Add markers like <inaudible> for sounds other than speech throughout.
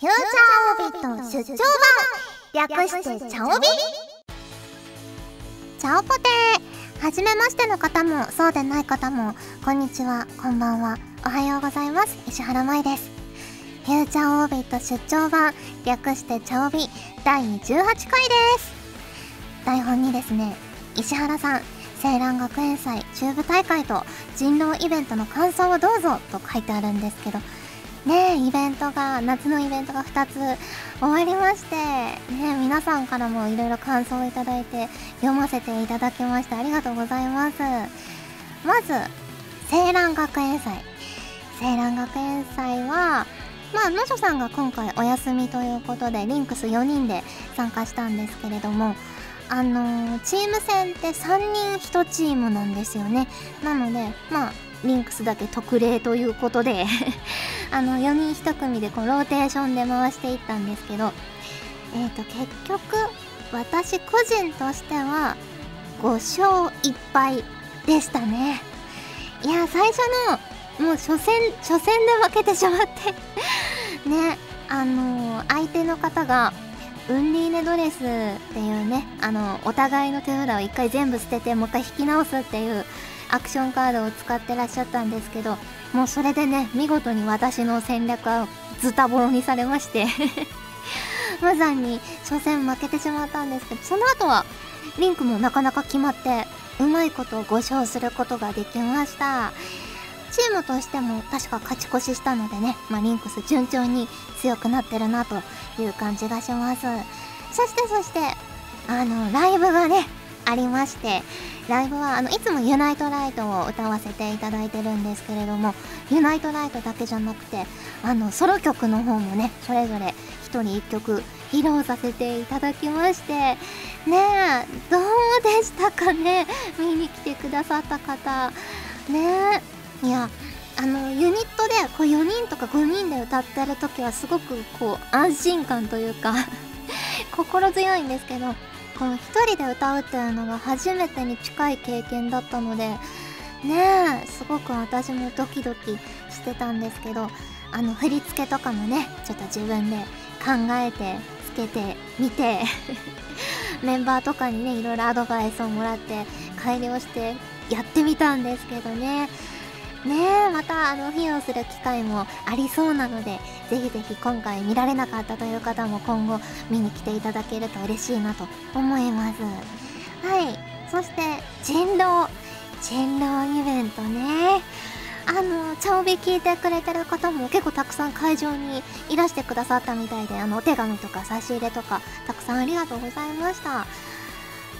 フューチャーオービット出張版。略してチャオビ。チャオポテ。ーはじめましての方もそうでない方もこんにちは。こんばんは。おはようございます。石原舞です。フューチャーオービット出張版略してチャオビ。第18回です。台本にですね石原さん青蘭学園祭中部大会と人狼イベントの感想をどうぞと書いてあるんですけどねイベントが夏のイベントが2つ終わりましてね皆さんからもいろいろ感想をいただいて読ませていただきましてありがとうございますまず青蘭学園祭青蘭学園祭はまあ、のしょさんが今回お休みということで、リンクス4人で参加したんですけれども、あのー、チーム戦って3人1チームなんですよね。なので、まあ、リンクスだけ特例ということで <laughs> あの4人1組でこうローテーションで回していったんですけどえ、ー、と結局私個人としては5勝1敗でしたね。いや最初のもう初戦初戦で負けてしまって <laughs> ねあのー、相手の方がウンリーネドレスっていうねあのお互いの手札を一回全部捨ててもう一回引き直すっていうアクションカードを使ってらっしゃったんですけどもうそれでね見事に私の戦略はズタボロにされまして <laughs> 無残に初戦負けてしまったんですけどその後はリンクもなかなか決まってうまいことを5勝することができました。チームとしても確か勝ち越ししたのでね、まあ、リンクス順調に強くなってるなという感じがします。そしてそしてあのライブがねありましてライブはあのいつもユナイトライトを歌わせていただいてるんですけれどもユナイトライトだけじゃなくてあのソロ曲の方もねそれぞれ1人1曲披露させていただきましてねえどうでしたかね？見に来てくださった方。ねえいやあのユニットでこう4人とか5人で歌ってる時はすごくこう安心感というか <laughs> 心強いんですけどこの一人で歌うっていうのが初めてに近い経験だったのでねえすごく私もドキドキしてたんですけどあの振り付けとかもねちょっと自分で考えてつけてみて <laughs> メンバーとかにねいろいろアドバイスをもらって改良してやってみたんですけどね。ねえまたあの披露する機会もありそうなのでぜひぜひ今回見られなかったという方も今後見に来ていただけると嬉しいなと思います。はい。そして人狼。人狼イベントね。あの茶帯聞いてくれてる方も結構たくさん会場にいらしてくださったみたいであのお手紙とか差し入れとかたくさんありがとうございました。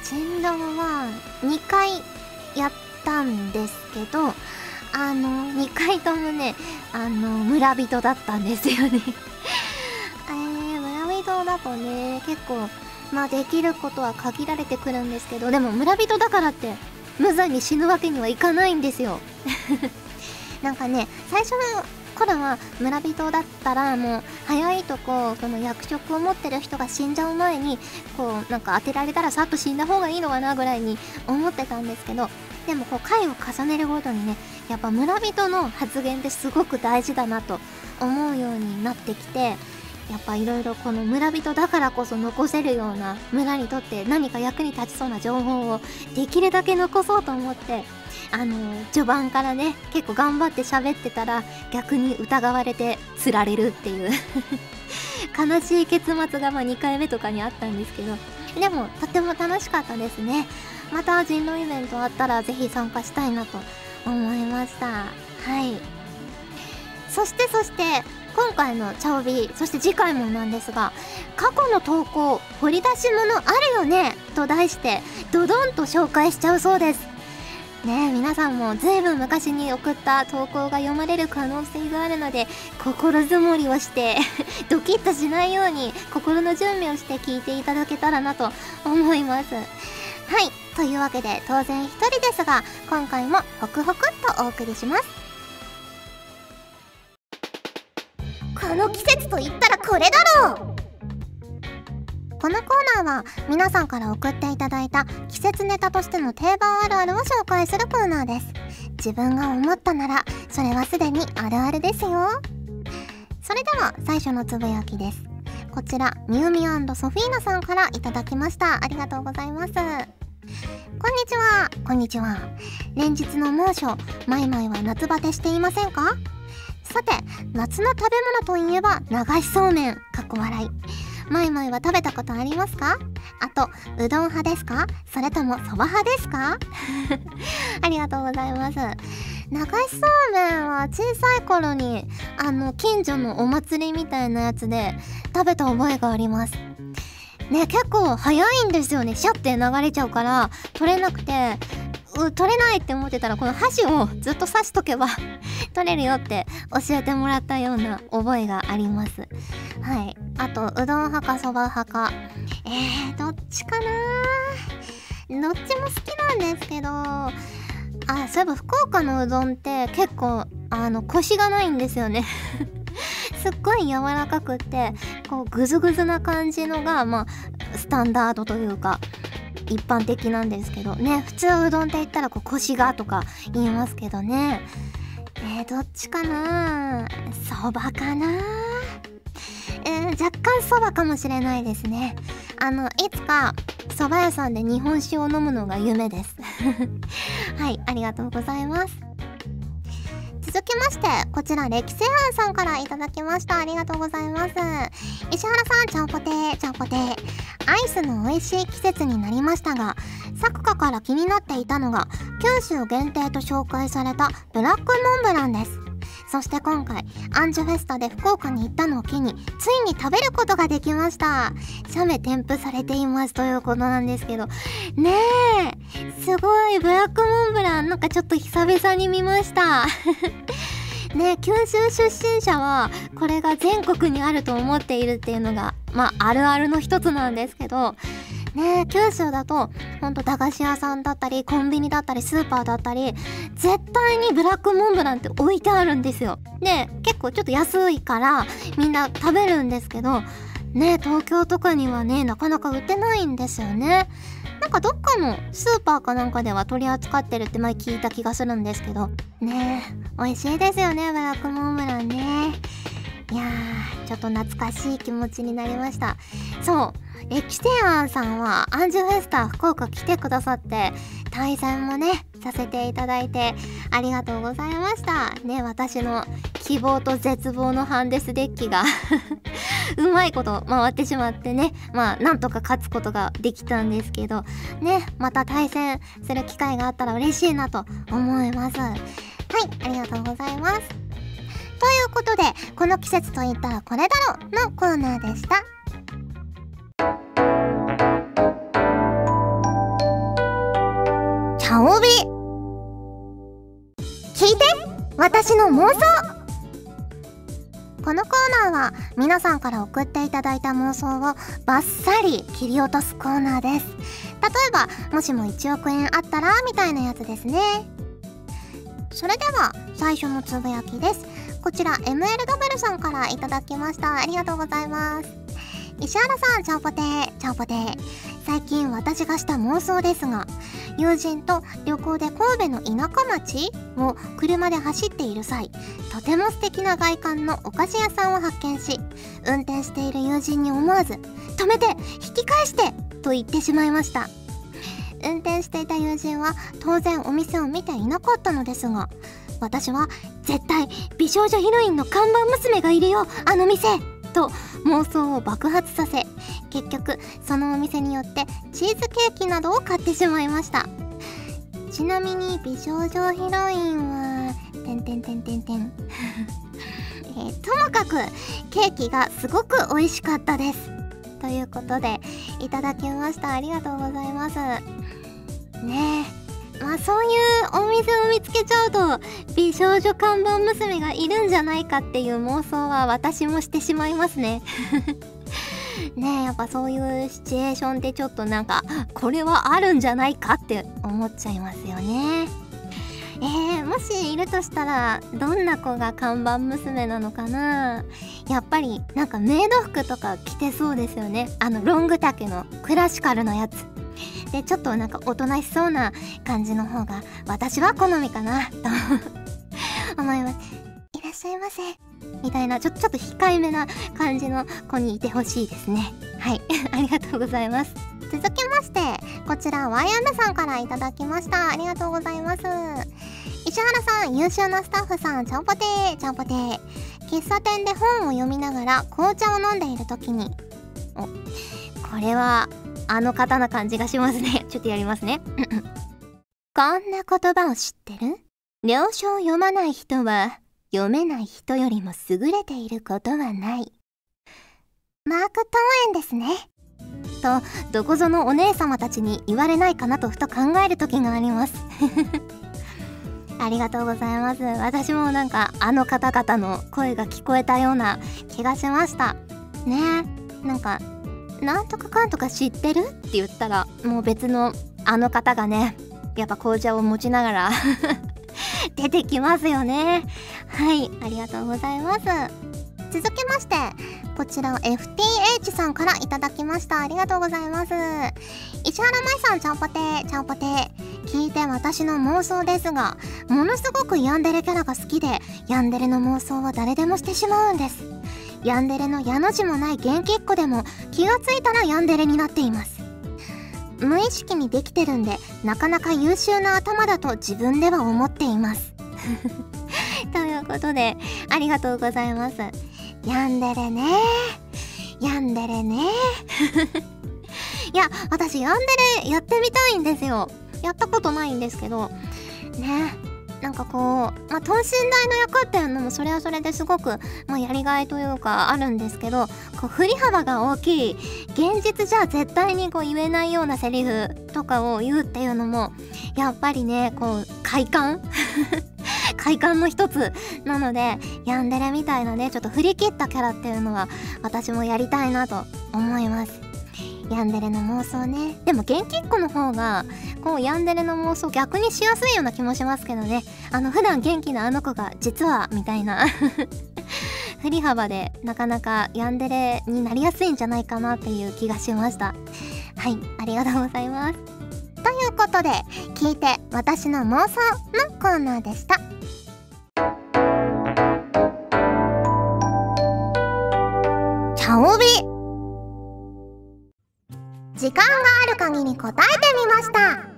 人狼は2回やったんですけどあの2回ともねあの村人だったんですよね。<laughs> えー、村人だとね結構まあできることは限られてくるんですけどでも村人だからって無残に死ぬわけにはいかないんですよ。<laughs> なんかね最初の頃は村人だったらもう早いとこその役職を持ってる人が死んじゃう前にこうなんか当てられたらさっと死んだ方がいいのかなぐらいに思ってたんですけどでもこう回を重ねるごとにねやっぱ村人の発言ってすごく大事だなと思うようになってきてやっぱいろいろこの村人だからこそ残せるような村にとって何か役に立ちそうな情報をできるだけ残そうと思って <laughs> あの序盤からね結構頑張って喋ってたら逆に疑われて釣られるっていう。<laughs> 悲しい結末がま2回目とかにあったんですけど。でもとっても楽しかったですね。また人狼イベントあったらぜひ参加したいなと思いました。はい。そしてそして今回のチャオビそして次回もなんですが過去の投稿掘り出し物あるよねと題してドドンと紹介しちゃうそうです。ね皆さんもずいぶん昔に送った投稿が読まれる可能性があるので心づもりをして <laughs> ドキッとしないように心の準備をして聞いていただけたらなと思います。はい。というわけで当然一人ですが今回もホクホクっとお送りします。この季節と言ったらこれだろう！このコーナーは皆さんから送っていただいた季節ネタとしての定番あるあるを紹介するコーナーです。自分が思ったならそれはすでにあるあるですよ。それでは最初のつぶやきです。こちらミューミソフィーナさんからいただきました。ありがとうございます。こんにちは。こんにちは。連日の猛暑マイマイは夏バテしていませんか？さて夏の食べ物といえば流しそうめんかっこ笑い。マイマイは食べたことありますか？あとうどん派ですか？それともそば派ですか？<laughs> ありがとうございます。流しそうめんは小さい頃にあの近所のお祭りみたいなやつで食べた覚えがあります。ね結構早いんですよね。シャッて流れちゃうから取れなくて取れないって思ってたらこの箸をずっと刺しとけば <laughs> 取れるよって教えてもらったような覚えがあります。はい。あとうどん派かそば派か。えー、どっちかな？どっちも好きなんですけどあそういえば福岡のうどんって結構あのコシがないんですよね。<laughs> すっごい柔らかくってこうグズグズな感じのがまあスタンダードというか一般的なんですけどね普通うどんって言ったらこうコシがとか言いますけどね。えー、どっちかな？そばかな？えー、若干そばかもしれないですね。あのいつか蕎麦屋さんで日本酒を飲むのが夢です。<laughs> はいありがとうございます。続きましてこちら歴世庵さんからいただきました。ありがとうございます。石原さんちゃんぽてーちゃんぽてー。アイスの美味しい季節になりましたが作家から気になっていたのが九州限定と紹介されたブラックモンブランです。そして今回アンジュフェスタで福岡に行ったのを機についに食べることができました。写メ添付されていますということなんですけど。ねえすごいブラックモンブラン。なんかちょっと久々に見ました。<laughs> ね九州出身者はこれが全国にあると思っているっていうのがまああるあるの一つなんですけどね九州だとほんと駄菓子屋さんだったりコンビニだったりスーパーだったり絶対にブラックモンブランって置いてあるんですよ。で結構ちょっと安いからみんな食べるんですけどね東京とかにはねなかなか売ってないんですよね。なんかどっかのスーパーかなんかでは取り扱ってるって前聞いた気がするんですけど。ね美味しいですよねブラックモンブランね。いやーちょっと懐かしい気持ちになりました。そうエキセアンさんはアンジュフェスタ福岡来てくださって対戦もねさせていただいてありがとうございました。ね私の希望と絶望のハンデスデッキが <laughs> うまいこと回ってしまってねまあなんとか勝つことができたんですけどねまた対戦する機会があったら嬉しいなと思います。はいありがとうございます。ということでこの季節といったらこれだろうのコーナーでした。チャオビ聞いて私の妄想。このコーナーは皆さんから送っていただいた妄想をバッサリ切り落とすコーナーです。例えばもしも1億円あったらみたいなやつですね。それでは最初のつぶやきです。こちら MLW さんからいただきました。ありがとうございます。石原さんちゃんぽてー。ちゃんぽて最近私がした妄想ですが友人と旅行で神戸の田舎町を車で走っている際とても素敵な外観のお菓子屋さんを発見し運転している友人に思わず「止めて引き返して!」と言ってしまいました。運転していた友人は当然お店を見ていなかったのですが私は絶対美少女ヒロインの看板娘がいるよあの店。と妄想を爆発させ結局そのお店によってチーズケーキなどを買ってしまいました。ちなみに美少女ヒロインはてんてんてんてんてん。<laughs> え、ともかくケーキがすごく美味しかったです。ということでいただきました。ありがとうございます。ねえ。まあそういうお店を見つけちゃうと美少女看板娘がいるんじゃないかっていう妄想は私もしてしまいますね。<laughs> ねえやっぱそういうシチュエーションってちょっとなんかこれはあるんじゃないかって思っちゃいますよね。えー、もしいるとしたらどんな子が看板娘なのかな？やっぱりなんかメイド服とか着てそうですよね。あのロング丈のクラシカルのやつ。でちょっとなんかおとなしそうな感じの方が私は好みかなと。<laughs> 思います。いらっしゃいませ。みたいなちょちょっと控えめな感じの子にいてほしいですね。はい。<laughs> ありがとうございます。続きましてこちらワイアンさんからいただきました。ありがとうございます。石原さん優秀なスタッフさんちゃんぽてーちゃんぽてー。喫茶店で本を読みながら紅茶を飲んでいる時に。おこれはあの方な感じがしますね。<laughs> ちょっとやりますね。<laughs> こんな言葉を知ってる？了承を読まない人は読めない人よりも優れていることはない。マーク・トーエンですね。とどこぞのお姉様たちに言われないかなとふと考える時があります。<laughs> ありがとうございます。私もなんかあの方々の声が聞こえたような気がしました。ね。なんかなんとかかんとか知ってる？って言ったらもう別のあの方がねやっぱ紅茶を持ちながら <laughs> 出てきますよね。はいありがとうございます。続きましてこちら FTH さんからいただきました。ありがとうございます。石原舞さんちゃんぽてちゃんぽて聞いて私の妄想ですがものすごくヤンデレキャラが好きでヤンデレの妄想は誰でもしてしまうんです。ヤンデレの矢の字もない元気っ子でも気がついたらヤンデレになっています。無意識にできてるんでなかなか優秀な頭だと自分では思っています。<laughs> ということでありがとうございます。ヤンデレね。ヤンデレね。<laughs> いや私ヤンデレやってみたいんですよ。やったことないんですけど。ね。なんかこう、まあ、等身大の役っていうのもそれはそれですごく、まあ、やりがいというかあるんですけどこう振り幅が大きい現実じゃ絶対にこう言えないようなセリフとかを言うっていうのもやっぱりねこう快感？<laughs> 快感の一つなのでヤンデレみたいなねちょっと振り切ったキャラっていうのは私もやりたいなと思います。ヤンデレの妄想ね。でも元気っ子の方がこうヤンデレの妄想逆にしやすいような気もしますけどね。あの普段元気なあの子が実はみたいな。<laughs> 振り幅でなかなかヤンデレになりやすいんじゃないかなっていう気がしました。はいありがとうございます。ということで聞いて私の妄想のコーナーでした。チャオビ時間がある限り答えてみました。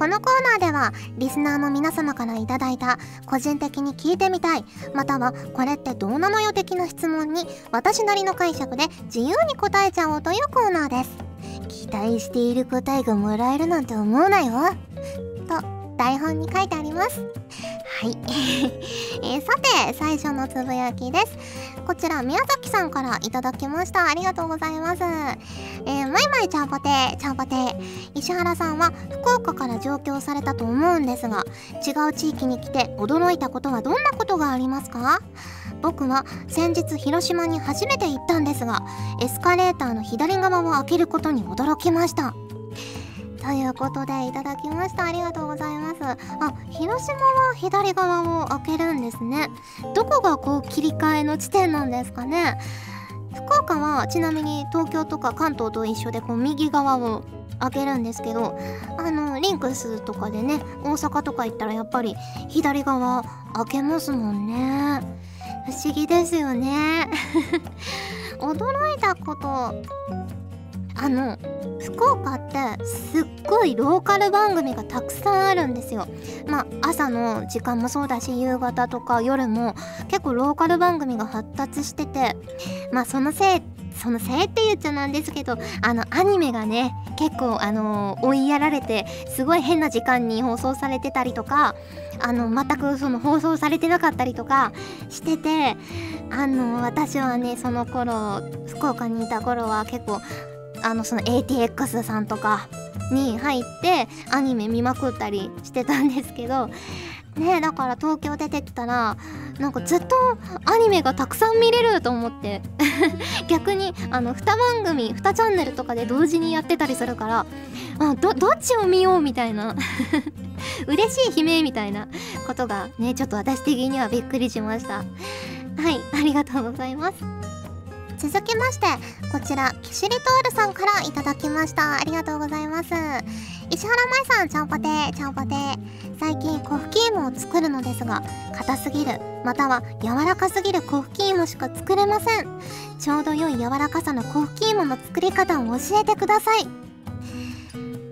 このコーナーではリスナーの皆様からいただいた個人的に聞いてみたいまたはこれってどうなのよ的な質問に私なりの解釈で自由に答えちゃおうというコーナーです。期待している答えがもらえるなんて思うなよ。と台本に書いてあります。はい、<laughs> えー、さて最初のつぶやきです。こちら宮崎さんからいただきました。ありがとうございます。えー、まいまいちゃんぽてちゃんぽて石原さんは福岡から上京されたと思うんですが違う地域に来て驚いたことはどんなことがありますか？僕は先日広島に初めて行ったんですがエスカレーターの左側を開けることに驚きました。ということでいただきました。ありがとうございます。あ広島は左側を開けるんですね。どこがこう切り替えの地点なんですかね。福岡はちなみに東京とか関東と一緒でこう右側を開けるんですけどあのリンクスとかでね大阪とか行ったらやっぱり左側開けますもんね。不思議ですよね。<laughs> 驚いたこと。あの福岡ってすっごいローカル番組がたくさんあるんですよ。まあ朝の時間もそうだし夕方とか夜も結構ローカル番組が発達しててまあそのせいそのせいって言っちゃなんですけどあのアニメがね結構あの追いやられてすごい変な時間に放送されてたりとかあの全くその放送されてなかったりとかしててあの私はねその頃福岡にいた頃は結構あのその ATX さんとかに入ってアニメ見まくったりしてたんですけどねだから東京出てきたらなんかずっとアニメがたくさん見れると思って <laughs> 逆にあの2番組2チャンネルとかで同時にやってたりするからあどどっちを見ようみたいな <laughs> 嬉しい悲鳴みたいなことがねちょっと私的にはびっくりしました。はいありがとうございます。続きましてこちらキシリトールさんからいただきました。ありがとうございます。石原舞さんちゃんぽてちゃんぽて最近コフキーモを作るのですが硬すぎる。または柔らかすぎる。コフキーモしか作れません。ちょうど良い柔らかさのコフキーモの作り方を教えてください。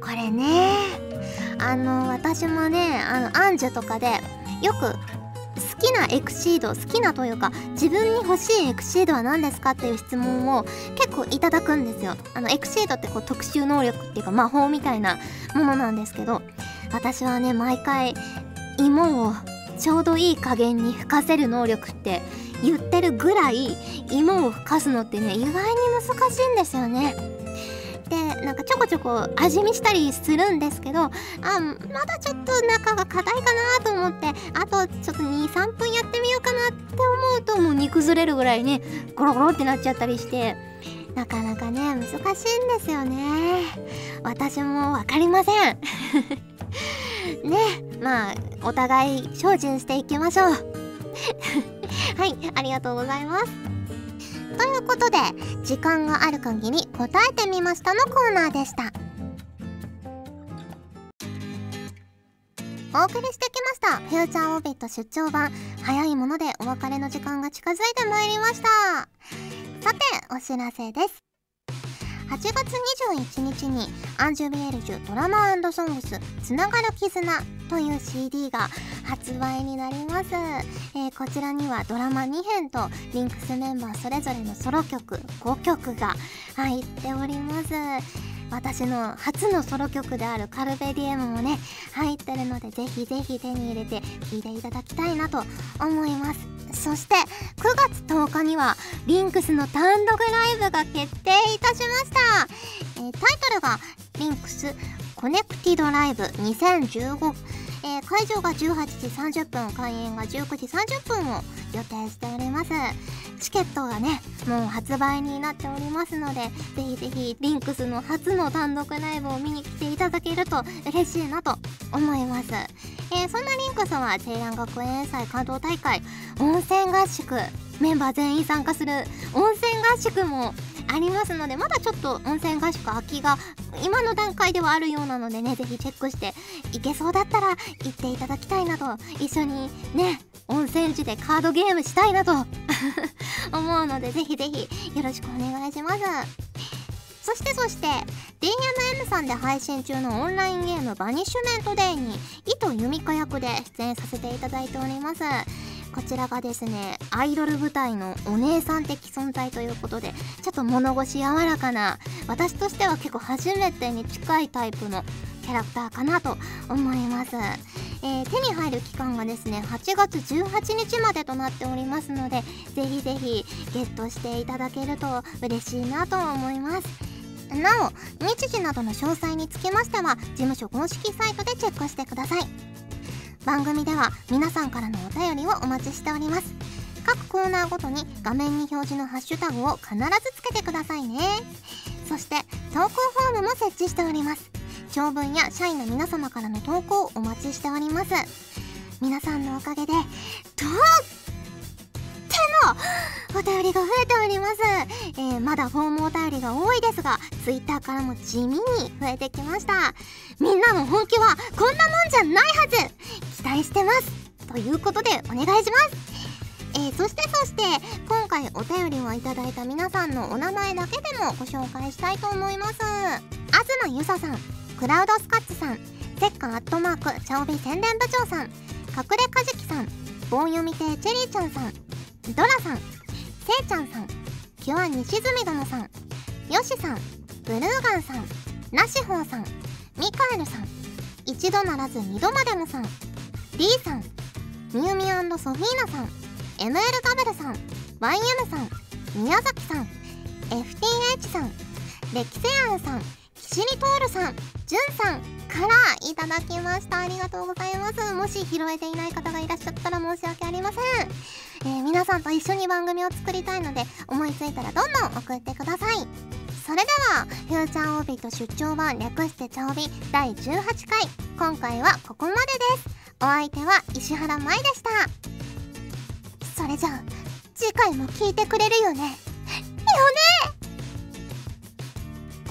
これねあの私もねあのアンジュとかでよく好きなエクシード好きなというか自分に欲しいエクシードは何ですかっていう質問を結構いただくんですよ。あのエクシードってこう特殊能力っていうか魔法みたいなものなんですけど私はね毎回芋をちょうどいい加減に吹かせる能力って言ってるぐらい芋を吹かすのってね意外に難しいんですよね。でなんかちょこちょこ味見したりするんですけどあまだちょっと中が硬いかなと思ってあとちょっと23分やってみようかなって思うともう煮崩れるぐらいねゴロゴロってなっちゃったりしてなかなかね難しいんですよね。私も分かりません。<laughs> ねまあお互い精進していきましょう。<laughs> はいありがとうございます。ということで時間がある限り答えてみましたのコーナーでした。お送りしてきましたフューチャーオービット出張版。早いものでお別れの時間が近づいてまいりました。さてお知らせです。8月21日にアンジュビエルジュドラマソングスつながる絆という CD が発売になります、えー、こちらにはドラマ2編とリンクスメンバーそれぞれのソロ曲5曲が入っております。私の初のソロ曲である Carpe Diem もね入ってるのでぜひぜひ手に入れて聴いていただきたいなと思います。そして9月10日にはリンクスの単独ライブが決定いたしました、えー、タイトルがリンクス Connected Live 2015えー、開場が18時30分開演が19時30分を予定しております。チケットがねもう発売になっておりますのでぜひぜひリンクスの初の単独ライブを見に来ていただけると嬉しいなと思います、えー、そんなリンクスは青蘭学園祭関東大会温泉合宿メンバー全員参加する温泉合宿もありますのでまだちょっと温泉合宿空きが今の段階ではあるようなのでねぜひチェックしていけそうだったら行っていただきたいなと一緒にね温泉地でカードゲームしたいなと <laughs> 思うのでぜひぜひよろしくお願いします。そしてそして DMM さんで配信中のオンラインゲームバニッシュメントデイに糸由美香役で出演させていただいております。こちらがですねアイドル舞台のお姉さん的存在ということでちょっと物腰柔らかな私としては結構初めてに近いタイプのキャラクターかなと思います、えー、手に入る期間がですね8月18日までとなっておりますのでぜひぜひゲットしていただけると嬉しいなと思います。なお日時などの詳細につきましては事務所公式サイトでチェックしてください。番組では皆さんからのお便りをお待ちしております。各コーナーごとに画面に表示のハッシュタグを必ずつけてくださいね。そして投稿フォームも設置しております。長文や社員の皆様からの投稿をお待ちしております。皆さんのおかげでとってもお便りが増えております、えー、まだフォームお便りが多いですが Twitter からも地味に増えてきました。みんなの本気はこんなもんじゃないはず。期待してます。ということでお願いします。えー、そしてそして今回お便りをいただいた皆さんのお名前だけでもご紹介したいと思います。東ゆささんクラウドスカッツさんセッカーアットマークチャオビ宣伝部長さん隠れかじきさん棒読み亭チェリーちゃんさんドラさんせいちゃんさんキュア西住殿さんよしさんブルーガンさんナシホーさんミカエルさん一度ならず二度までもさん D さんみゆみソフィーナさん ML ガブルさん YM さん宮崎さん FTH さんレキセアンさんシリトールさんジュンさんからいただきました。ありがとうございます。もし拾えていない方がいらっしゃったら申し訳ありません、えー、皆さんと一緒に番組を作りたいので思いついたらどんどん送ってください。それではフューチャーオービット出張版略してチャオビ第18回。今回はここまでです。お相手は石原舞でした。それじゃあ次回も聞いてくれるよね。よね。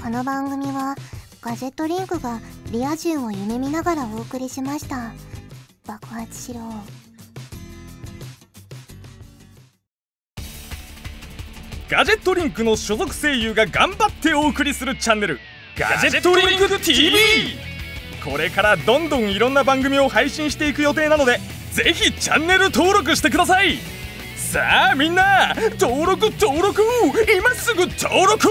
この番組はガジェットリンクがリア充を夢見ながらお送りしました。爆発しろ。ガジェットリンクの所属声優が頑張ってお送りするチャンネルガジェットリンク TV これからどんどんいろんな番組を配信していく予定なのでぜひチャンネル登録してください。さあみんな登録登録今すぐ登録